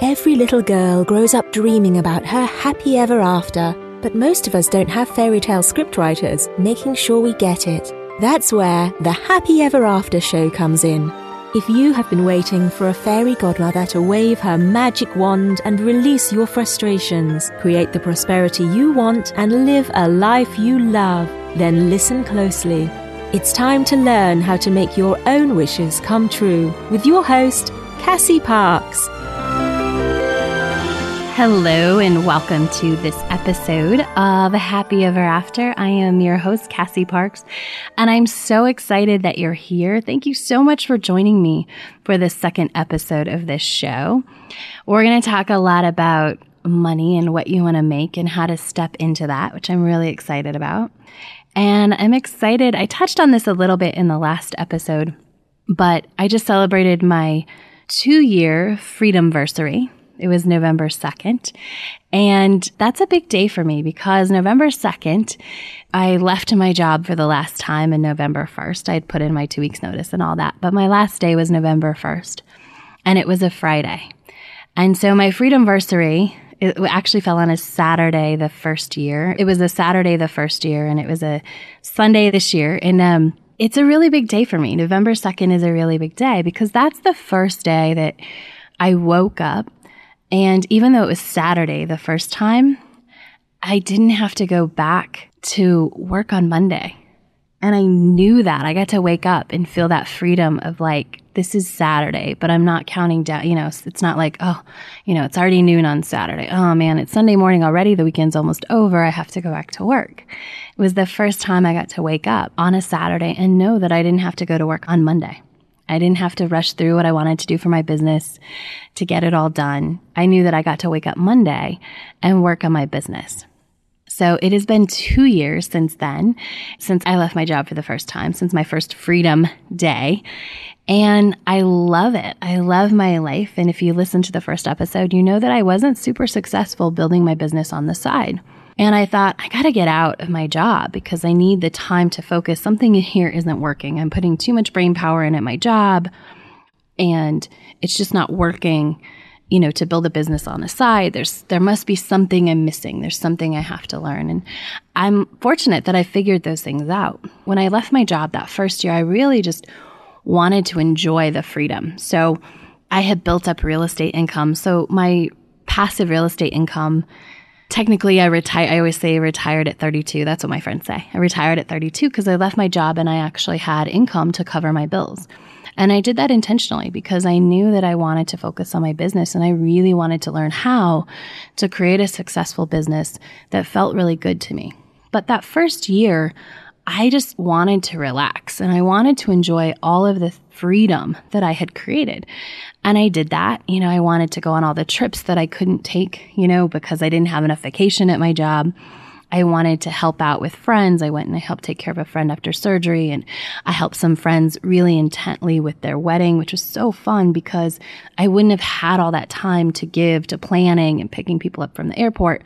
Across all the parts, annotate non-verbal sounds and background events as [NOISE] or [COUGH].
Every little girl grows up dreaming about her happy ever after, but most of us don't have fairy tale scriptwriters making sure we get it. That's where the Happy Ever After show comes in. If you have been waiting for a fairy godmother to wave her magic wand and release your frustrations, create the prosperity you want, and live a life you love, then listen closely. It's time to learn how to make your own wishes come true with your host, Cassie Parks. Hello, and welcome to this episode of Happy Ever After. I am your host, Cassie Parks, and I'm so excited that you're here. Thank you so much for joining me for the second episode of this show. We're going to talk a lot about money and what you want to make and how to step into that, which I'm really excited about. And I'm excited. I touched on this a little bit in the last episode, but I just celebrated my two year freedom versary it was November 2nd. And that's a big day for me because November 2nd, I left my job for the last time in November 1st. I had put in my two weeks notice and all that, but my last day was November 1st and it was a Friday. And so my freedom versary, it actually fell on a Saturday the first year. It was a Saturday the first year and it was a Sunday this year. And, um, it's a really big day for me. November 2nd is a really big day because that's the first day that I woke up and even though it was Saturday the first time, I didn't have to go back to work on Monday. And I knew that. I got to wake up and feel that freedom of like, this is Saturday, but I'm not counting down. You know, it's not like, oh, you know, it's already noon on Saturday. Oh man, it's Sunday morning already. The weekend's almost over. I have to go back to work. It was the first time I got to wake up on a Saturday and know that I didn't have to go to work on Monday. I didn't have to rush through what I wanted to do for my business to get it all done. I knew that I got to wake up Monday and work on my business. So it has been two years since then, since I left my job for the first time, since my first freedom day. And I love it. I love my life. And if you listen to the first episode, you know that I wasn't super successful building my business on the side. And I thought, I got to get out of my job because I need the time to focus. Something here isn't working. I'm putting too much brain power in at my job and it's just not working, you know, to build a business on the side. There's, there must be something I'm missing. There's something I have to learn. And I'm fortunate that I figured those things out. When I left my job that first year, I really just wanted to enjoy the freedom. So I had built up real estate income. So my passive real estate income technically I retired. I always say retired at 32. That's what my friends say. I retired at 32 because I left my job and I actually had income to cover my bills. And I did that intentionally because I knew that I wanted to focus on my business and I really wanted to learn how to create a successful business that felt really good to me. But that first year, I just wanted to relax and I wanted to enjoy all of the freedom that I had created. And I did that. You know, I wanted to go on all the trips that I couldn't take, you know, because I didn't have enough vacation at my job. I wanted to help out with friends. I went and I helped take care of a friend after surgery and I helped some friends really intently with their wedding, which was so fun because I wouldn't have had all that time to give to planning and picking people up from the airport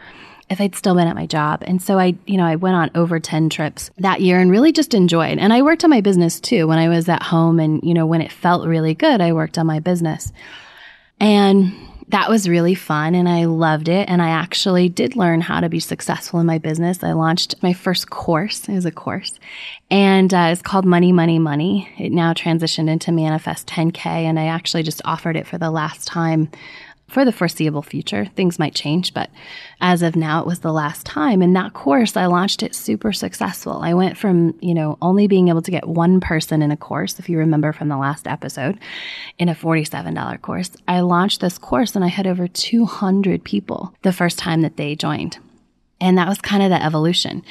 if I'd still been at my job. And so I, you know, I went on over 10 trips that year and really just enjoyed. And I worked on my business too when I was at home and, you know, when it felt really good, I worked on my business. And that was really fun and I loved it. And I actually did learn how to be successful in my business. I launched my first course. It was a course and uh, it's called Money, Money, Money. It now transitioned into Manifest 10K. And I actually just offered it for the last time for the foreseeable future. Things might change, but as of now, it was the last time. And that course, I launched it super successful. I went from, you know, only being able to get one person in a course, if you remember from the last episode, in a $47 course. I launched this course and I had over 200 people the first time that they joined. And that was kind of the evolution.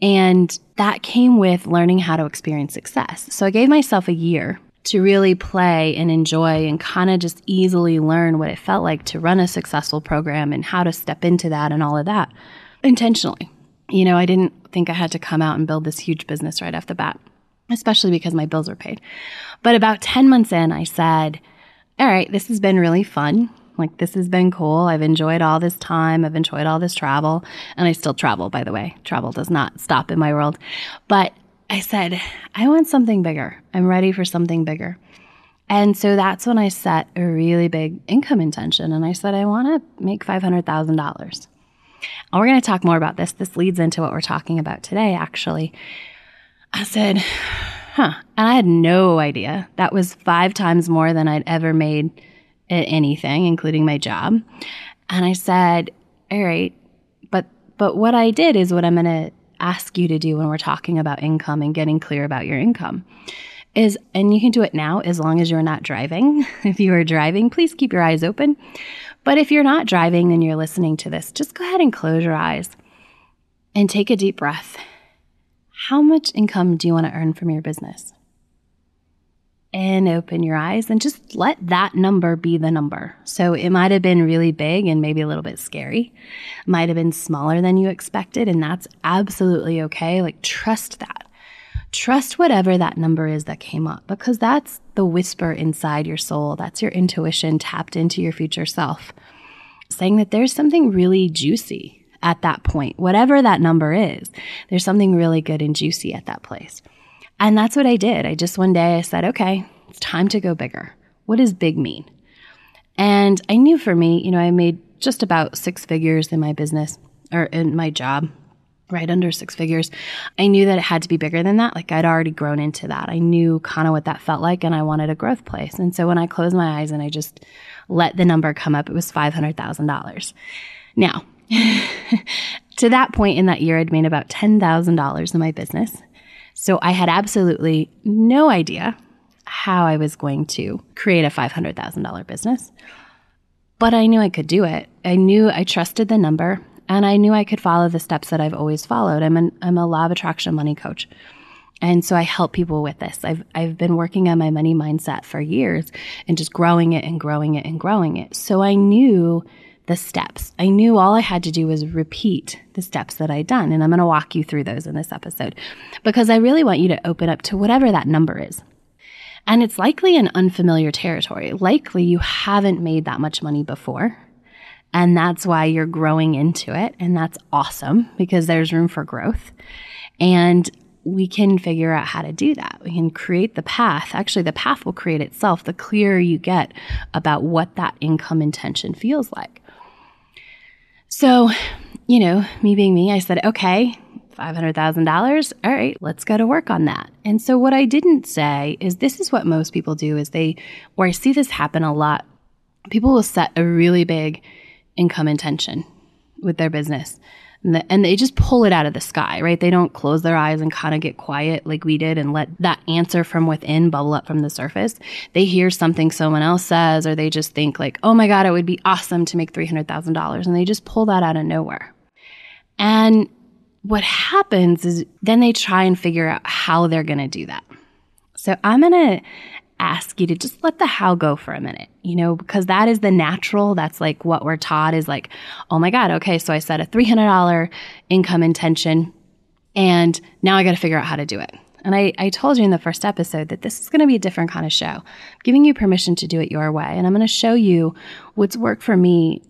And that came with learning how to experience success. So I gave myself a year to really play and enjoy and kind of just easily learn what it felt like to run a successful program and how to step into that and all of that intentionally. You know, I didn't think I had to come out and build this huge business right off the bat, especially because my bills were paid. But about 10 months in, I said, All right, this has been really fun. Like, this has been cool. I've enjoyed all this time. I've enjoyed all this travel. And I still travel, by the way. Travel does not stop in my world. But I said, I want something bigger. I'm ready for something bigger. And so that's when I set a really big income intention. And I said, I want to make $500,000. And we're going to talk more about this. This leads into what we're talking about today, actually. I said, huh. And I had no idea. That was five times more than I'd ever made at anything, including my job. And I said, all right, but, but what I did is what I'm going to ask you to do when we're talking about income and getting clear about your income is, and you can do it now as long as you're not driving. [LAUGHS] if you are driving, please keep your eyes open. But if you're not driving and you're listening to this, just go ahead and close your eyes and take a deep breath. How much income do you want to earn from your business? And open your eyes and just let that number be the number. So it might have been really big and maybe a little bit scary. Might have been smaller than you expected, and that's absolutely okay. Like, trust that. Trust whatever that number is that came up because that's the whisper inside your soul. That's your intuition tapped into your future self, saying that there's something really juicy at that point. Whatever that number is, there's something really good and juicy at that place. And that's what I did. I just one day I said, okay, it's time to go bigger. What does big mean? And I knew for me, you know, I made just about six figures in my business or in my job right under six figures. I knew that it had to be bigger than that. Like I'd already grown into that. I knew kind of what that felt like and I wanted a growth place. And so when I closed my eyes and I just let the number come up, it was $500,000. Now, [LAUGHS] to that point in that year, I'd made about $10,000 in my business. So I had absolutely no idea how I was going to create a $500,000 business. But I knew I could do it. I knew I trusted the number. And I knew I could follow the steps that I've always followed. I'm, an, I'm a law of attraction money coach. And so I help people with this. I've, I've been working on my money mindset for years and just growing it and growing it and growing it. So I knew the steps. I knew all I had to do was repeat the steps that I'd done. And I'm going to walk you through those in this episode because I really want you to open up to whatever that number is. And it's likely an unfamiliar territory. Likely you haven't made that much money before. And that's why you're growing into it. And that's awesome because there's room for growth. And we can figure out how to do that. We can create the path. Actually, the path will create itself the clearer you get about what that income intention feels like. So, you know, me being me, I said, okay, $500,000. All right, let's go to work on that. And so what I didn't say is this is what most people do is they, or I see this happen a lot. People will set a really big income intention with their business. And, the, and, they just pull it out of the sky, right? They don't close their eyes and kind of get quiet like we did and let that answer from within bubble up from the surface. They hear something someone else says, or they just think like, oh my God, it would be awesome to make $300,000. And they just pull that out of nowhere. And what happens is then they try and figure out how they're going to do that. So I'm going to ask you to just let the how go for a minute, you know, because that is the natural. That's like what we're taught is like, oh my God, okay, so I set a $300 income intention and now I got to figure out how to do it. And I, I told you in the first episode that this is going to be a different kind of show, I'm giving you permission to do it your way. And I'm going to show you what's worked for me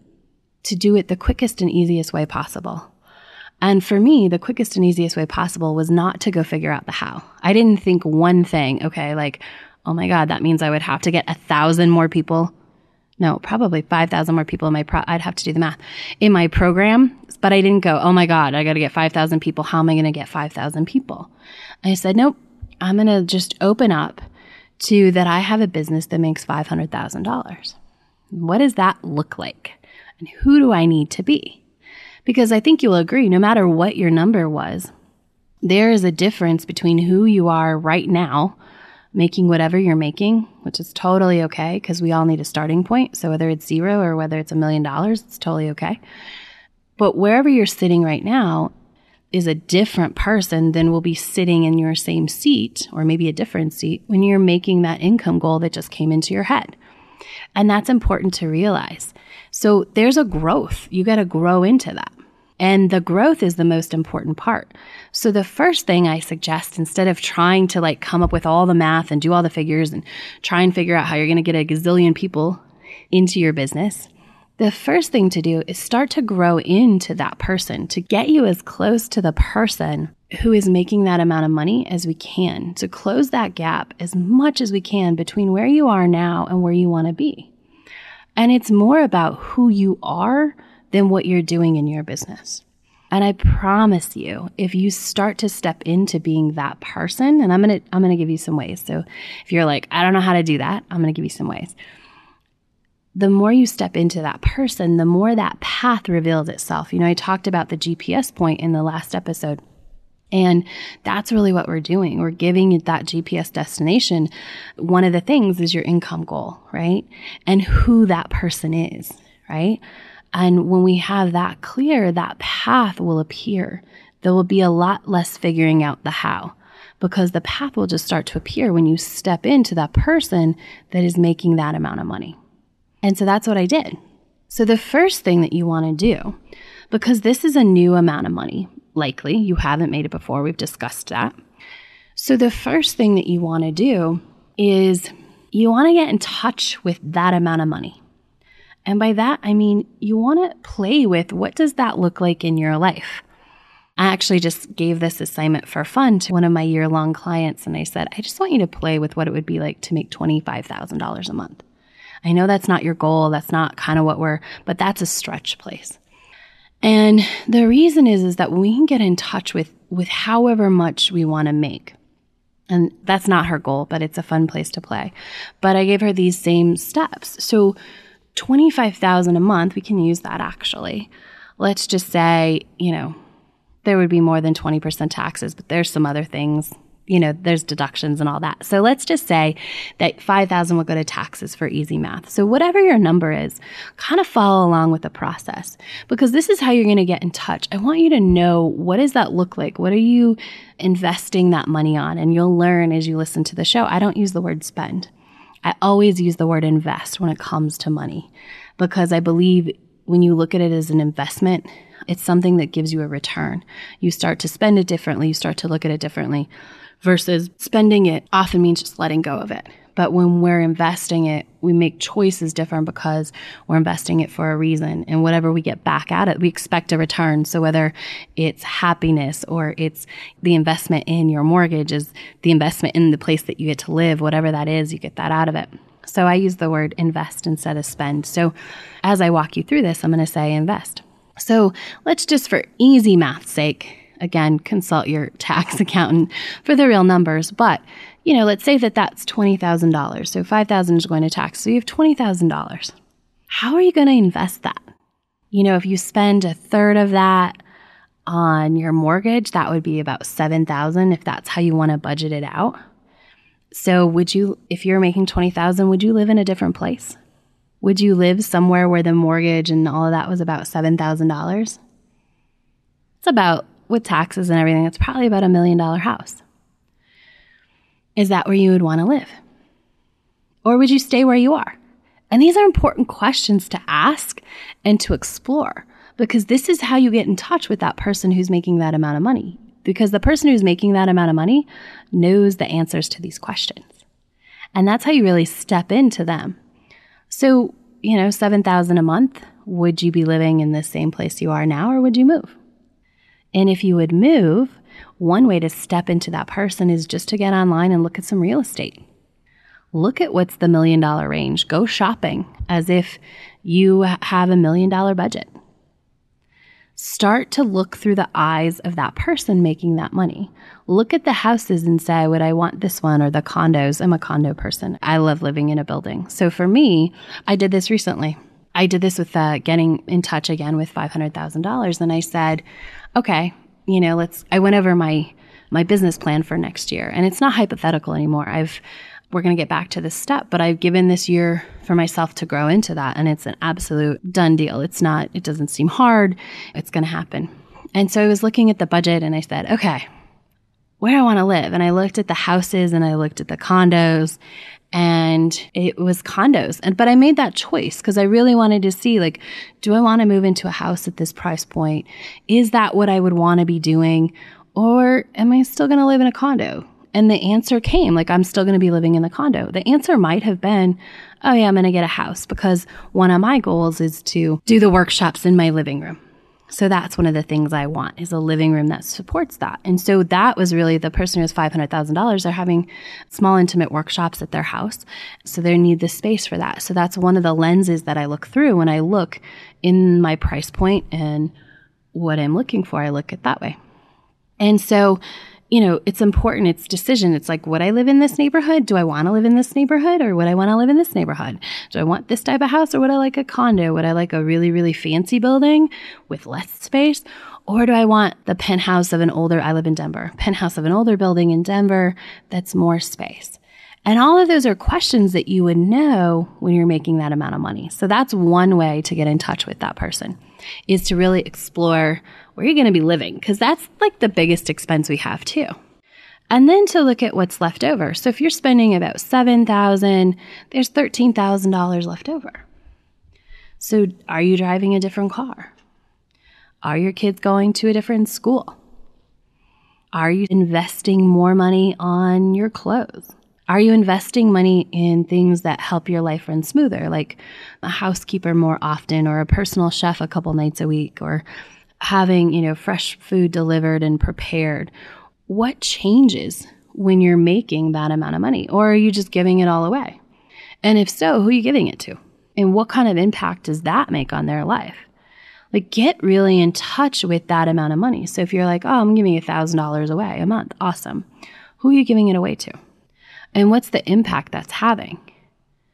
to do it the quickest and easiest way possible. And for me, the quickest and easiest way possible was not to go figure out the how. I didn't think one thing, okay, like, oh my God, that means I would have to get a thousand more people. No, probably 5,000 more people in my pro, I'd have to do the math in my program. But I didn't go, oh my God, I got to get 5,000 people. How am I going to get 5,000 people? I said, nope, I'm going to just open up to that I have a business that makes $500,000. What does that look like? And who do I need to be? Because I think you'll agree, no matter what your number was, there is a difference between who you are right now making whatever you're making, which is totally okay because we all need a starting point. So whether it's zero or whether it's a million dollars, it's totally okay. But wherever you're sitting right now is a different person than will be sitting in your same seat or maybe a different seat when you're making that income goal that just came into your head. And that's important to realize. So there's a growth. You got to grow into that. And the growth is the most important part. So the first thing I suggest, instead of trying to like come up with all the math and do all the figures and try and figure out how you're going to get a gazillion people into your business, the first thing to do is start to grow into that person to get you as close to the person who is making that amount of money as we can to close that gap as much as we can between where you are now and where you want to be. And it's more about who you are than what you're doing in your business. And I promise you, if you start to step into being that person, and I'm going to I'm going to give you some ways. So if you're like, I don't know how to do that, I'm going to give you some ways. The more you step into that person, the more that path reveals itself. You know, I talked about the GPS point in the last episode. And that's really what we're doing. We're giving that GPS destination. One of the things is your income goal, right? And who that person is, right? And when we have that clear, that path will appear. There will be a lot less figuring out the how because the path will just start to appear when you step into that person that is making that amount of money. And so that's what I did. So the first thing that you want to do, because this is a new amount of money, likely you haven't made it before, we've discussed that. So the first thing that you want to do is you want to get in touch with that amount of money. And by that, I mean you want to play with what does that look like in your life? I actually just gave this assignment for fun to one of my year long clients. And I said, I just want you to play with what it would be like to make $25,000 a month. I know that's not your goal. That's not kind of what we're, but that's a stretch place. And the reason is, is that we can get in touch with, with however much we want to make. And that's not her goal, but it's a fun place to play. But I gave her these same steps. So 25,000 a month, we can use that actually. Let's just say, you know, there would be more than 20% taxes, but there's some other things, you know, there's deductions and all that. So let's just say that 5,000 will go to taxes for easy math. So whatever your number is, kind of follow along with the process because this is how you're going to get in touch. I want you to know what does that look like? What are you investing that money on? And you'll learn as you listen to the show. I don't use the word spend. I always use the word invest when it comes to money because I believe when you look at it as an investment, it's something that gives you a return. You start to spend it differently, you start to look at it differently versus spending it often means just letting go of it. But when we're investing it, we make choices different because we're investing it for a reason. And whatever we get back at it, we expect a return. So whether it's happiness or it's the investment in your mortgage is the investment in the place that you get to live, whatever that is, you get that out of it. So I use the word invest instead of spend. So as I walk you through this, I'm going to say invest. So let's just for easy math's sake, again, consult your [LAUGHS] tax accountant for the real numbers, but you know, let's say that that's $20,000. So 5,000 is going to tax. So you have $20,000. How are you going to invest that? You know, if you spend a third of that on your mortgage, that would be about 7,000 if that's how you want to budget it out. So would you if you're making 20,000, would you live in a different place? Would you live somewhere where the mortgage and all of that was about $7,000? It's about with taxes and everything, it's probably about a million dollar house. Is that where you would want to live? Or would you stay where you are? And these are important questions to ask and to explore because this is how you get in touch with that person who's making that amount of money. Because the person who's making that amount of money knows the answers to these questions. And that's how you really step into them. So, you know, 7,000 a month, would you be living in the same place you are now or would you move? And if you would move, one way to step into that person is just to get online and look at some real estate. Look at what's the million dollar range. Go shopping as if you have a million dollar budget. Start to look through the eyes of that person making that money. Look at the houses and say, would I want this one or the condos? I'm a condo person. I love living in a building. So for me, I did this recently. I did this with uh, getting in touch again with $500,000. And I said, okay, you know, let's, I went over my, my business plan for next year and it's not hypothetical anymore. I've, we're going to get back to this step, but I've given this year for myself to grow into that. And it's an absolute done deal. It's not, it doesn't seem hard. It's going to happen. And so I was looking at the budget and I said, okay, where I want to live? And I looked at the houses and I looked at the condos and it was condos. And but I made that choice because I really wanted to see like do I want to move into a house at this price point? Is that what I would want to be doing or am I still going to live in a condo? And the answer came like I'm still going to be living in the condo. The answer might have been oh yeah, I'm going to get a house because one of my goals is to do the workshops in my living room. So that's one of the things I want is a living room that supports that. And so that was really the person who has $500,000. They're having small intimate workshops at their house. So they need the space for that. So that's one of the lenses that I look through when I look in my price point and what I'm looking for. I look at that way. And so you know, it's important. It's decision. It's like, would I live in this neighborhood? Do I want to live in this neighborhood or would I want to live in this neighborhood? Do I want this type of house or would I like a condo? Would I like a really, really fancy building with less space? Or do I want the penthouse of an older, I live in Denver, penthouse of an older building in Denver that's more space? And all of those are questions that you would know when you're making that amount of money. So that's one way to get in touch with that person is to really explore where are you're going to be living because that's like the biggest expense we have too. And then to look at what's left over. So if you're spending about 7,000, there's $13,000 left over. So are you driving a different car? Are your kids going to a different school? Are you investing more money on your clothes? Are you investing money in things that help your life run smoother, like a housekeeper more often or a personal chef a couple nights a week or having, you know, fresh food delivered and prepared. What changes when you're making that amount of money? Or are you just giving it all away? And if so, who are you giving it to? And what kind of impact does that make on their life? Like, get really in touch with that amount of money. So if you're like, oh, I'm giving $1,000 away a month, awesome. Who are you giving it away to? And what's the impact that's having?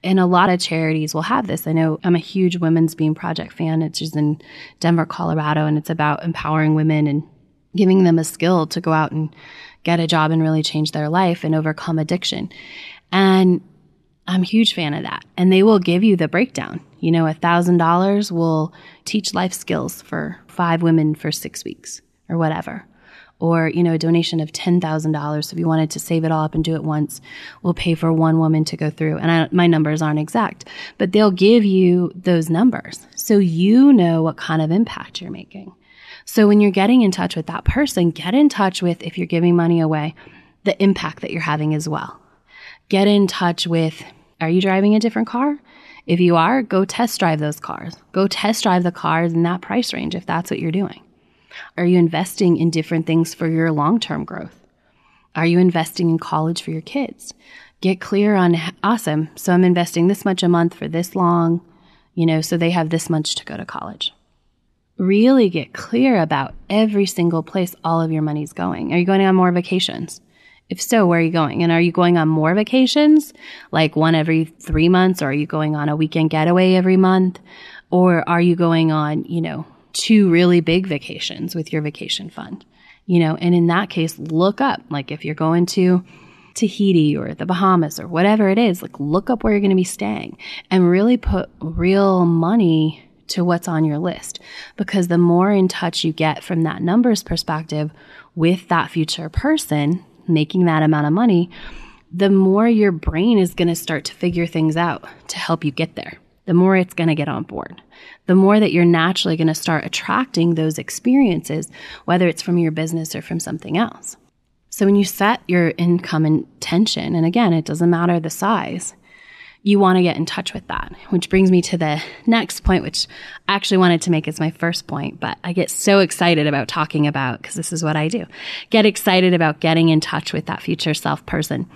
And a lot of charities will have this. I know I'm a huge Women's Bean Project fan. It's just in Denver, Colorado, and it's about empowering women and giving them a skill to go out and get a job and really change their life and overcome addiction. And I'm a huge fan of that. And they will give you the breakdown. You know, a thousand dollars will teach life skills for five women for six weeks or whatever or you know a donation of $10,000 so if you wanted to save it all up and do it once we'll pay for one woman to go through. And I, my numbers aren't exact but they'll give you those numbers. So you know what kind of impact you're making. So when you're getting in touch with that person get in touch with if you're giving money away the impact that you're having as well. Get in touch with are you driving a different car? If you are, go test drive those cars. Go test drive the cars in that price range if that's what you're doing. Are you investing in different things for your long term growth? Are you investing in college for your kids? Get clear on awesome. So I'm investing this much a month for this long, you know, so they have this much to go to college. Really get clear about every single place all of your money's going. Are you going on more vacations? If so, where are you going? And are you going on more vacations, like one every three months, or are you going on a weekend getaway every month? Or are you going on, you know, two really big vacations with your vacation fund, you know, and in that case, look up, like if you're going to Tahiti or the Bahamas or whatever it is, like look up where you're going to be staying and really put real money to what's on your list. Because the more in touch you get from that numbers perspective with that future person making that amount of money, the more your brain is going to start to figure things out to help you get there the more it's going to get on board. The more that you're naturally going to start attracting those experiences, whether it's from your business or from something else. So when you set your income intention, and again, it doesn't matter the size, you want to get in touch with that, which brings me to the next point, which I actually wanted to make as my first point, but I get so excited about talking about because this is what I do. Get excited about getting in touch with that future self person.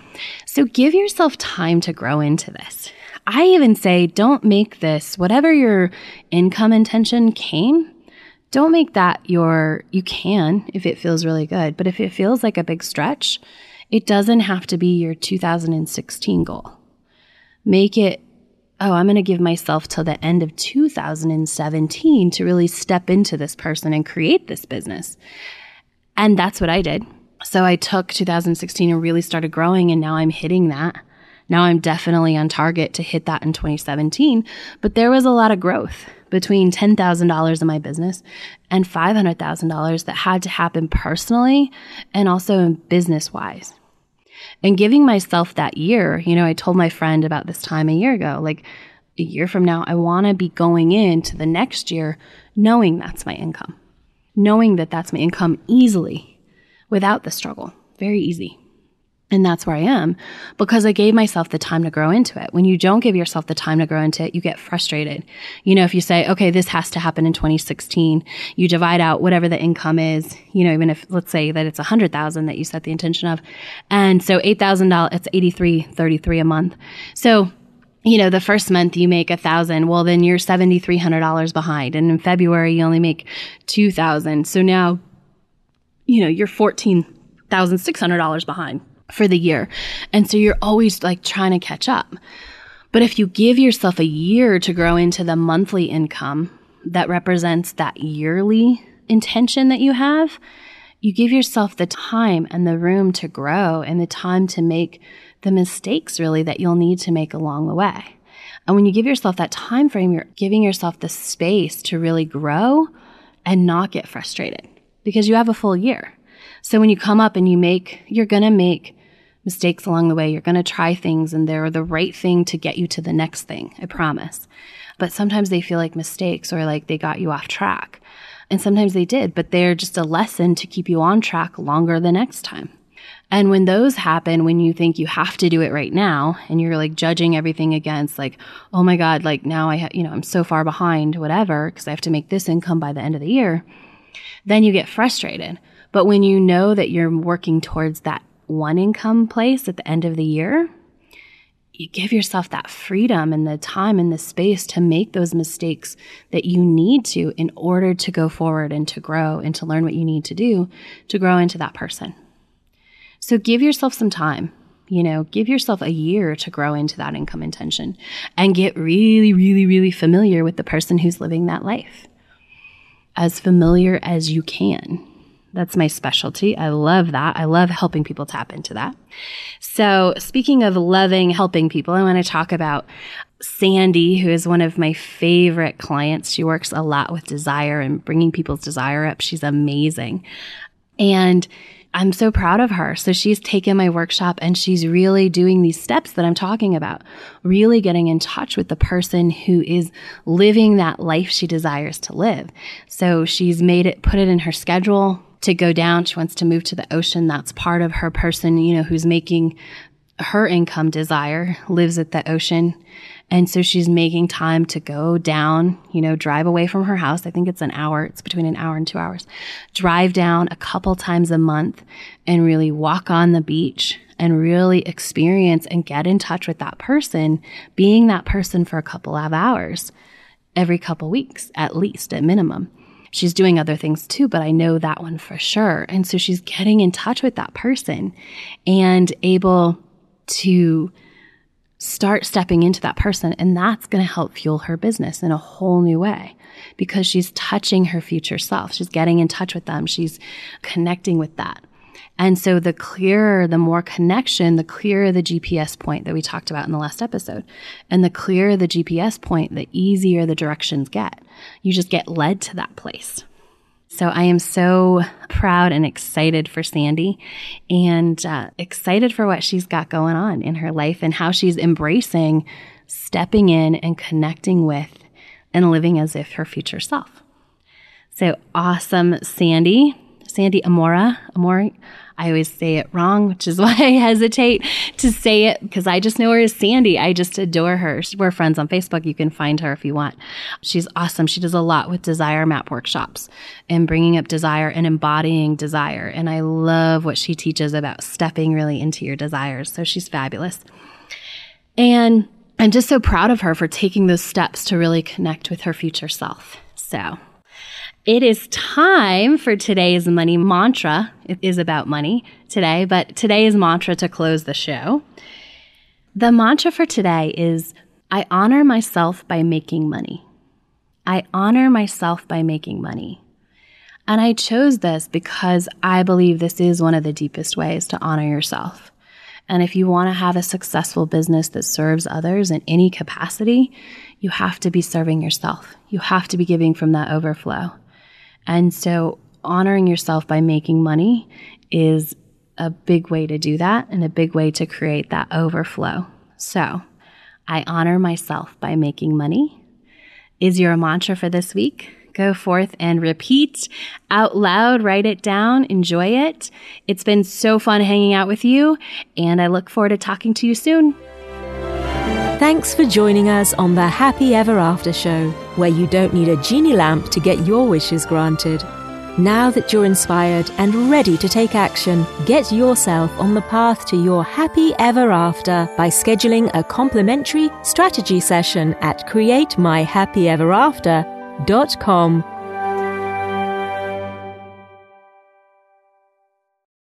So give yourself time to grow into this. I even say don't make this, whatever your income intention came, don't make that your, you can if it feels really good. But if it feels like a big stretch, it doesn't have to be your 2016 goal. Make it, oh, I'm going to give myself till the end of 2017 to really step into this person and create this business. And that's what I did. So I took 2016 and really started growing, and now I'm hitting that. Now I'm definitely on target to hit that in 2017, but there was a lot of growth between $10,000 in my business and $500,000 that had to happen personally and also in business wise. And giving myself that year, you know, I told my friend about this time a year ago, like a year from now, I want to be going into the next year knowing that's my income, knowing that that's my income easily without the struggle. Very easy. And that's where I am because I gave myself the time to grow into it. When you don't give yourself the time to grow into it, you get frustrated. You know, if you say, okay, this has to happen in 2016, you divide out whatever the income is, you know, even if let's say that it's a hundred thousand that you set the intention of. And so $8,000, it's 83.33 a month. So you know, the first month you make a thousand, well, then you're $7,300 behind. And in February, you only make 2000. So now, you know, you're $14,600 behind for the year. And so you're always like trying to catch up. But if you give yourself a year to grow into the monthly income that represents that yearly intention that you have, you give yourself the time and the room to grow and the time to make the mistakes really that you'll need to make along the way. And when you give yourself that time frame, you're giving yourself the space to really grow and not get frustrated because you have a full year. So when you come up and you make, you're going to make mistakes along the way. You're going to try things and they're the right thing to get you to the next thing. I promise. But sometimes they feel like mistakes or like they got you off track. And sometimes they did, but they're just a lesson to keep you on track longer the next time. And when those happen, when you think you have to do it right now and you're like judging everything against like, oh my God, like now I, ha- you know, I'm so far behind, whatever, because I have to make this income by the end of the year, then you get frustrated. But when you know that you're working towards that one income place at the end of the year, you give yourself that freedom and the time and the space to make those mistakes that you need to in order to go forward and to grow and to learn what you need to do to grow into that person. So give yourself some time. You know, give yourself a year to grow into that income intention and get really, really, really familiar with the person who's living that life. As familiar as you can. That's my specialty. I love that. I love helping people tap into that. So speaking of loving helping people, I want to talk about Sandy, who is one of my favorite clients. She works a lot with desire and bringing people's desire up. She's amazing. And I'm so proud of her. So she's taken my workshop and she's really doing these steps that I'm talking about, really getting in touch with the person who is living that life she desires to live. So she's made it, put it in her schedule to go down. She wants to move to the ocean. That's part of her person, you know, who's making her income desire lives at the ocean. And so she's making time to go down, you know, drive away from her house. I think it's an hour. It's between an hour and two hours. Drive down a couple times a month and really walk on the beach and really experience and get in touch with that person, being that person for a couple of hours every couple weeks, at least, at minimum. She's doing other things too, but I know that one for sure. And so she's getting in touch with that person and able to start stepping into that person. And that's going to help fuel her business in a whole new way because she's touching her future self. She's getting in touch with them. She's connecting with that. And so the clearer, the more connection, the clearer the GPS point that we talked about in the last episode. And the clearer the GPS point, the easier the directions get. You just get led to that place. So I am so proud and excited for Sandy and uh, excited for what she's got going on in her life and how she's embracing stepping in and connecting with and living as if her future self. So awesome, Sandy. Sandy Amora, Amora, I always say it wrong, which is [LAUGHS] why I hesitate to say it because I just know her as Sandy. I just adore her. We're friends on Facebook. You can find her if you want. She's awesome. She does a lot with desire map workshops and bringing up desire and embodying desire. And I love what she teaches about stepping really into your desires. So she's fabulous. And I'm just so proud of her for taking those steps to really connect with her future self. So it is time for today's money mantra. It is about money today, but today's mantra to close the show. The mantra for today is I honor myself by making money. I honor myself by making money. And I chose this because I believe this is one of the deepest ways to honor yourself. And if you want to have a successful business that serves others in any capacity, you have to be serving yourself. You have to be giving from that overflow. And so honoring yourself by making money is a big way to do that and a big way to create that overflow. So I honor myself by making money is your mantra for this week. go forth and repeat out loud, write it down, enjoy it. It's been so fun hanging out with you, and I look forward to talking to you soon. Thanks for joining us on the Happy Ever After show, where you don't need a genie lamp to get your wishes granted. Now that you're inspired and ready to take action, get yourself on the path to your happy ever after by scheduling a complimentary strategy session at createmyhappyeverafter.com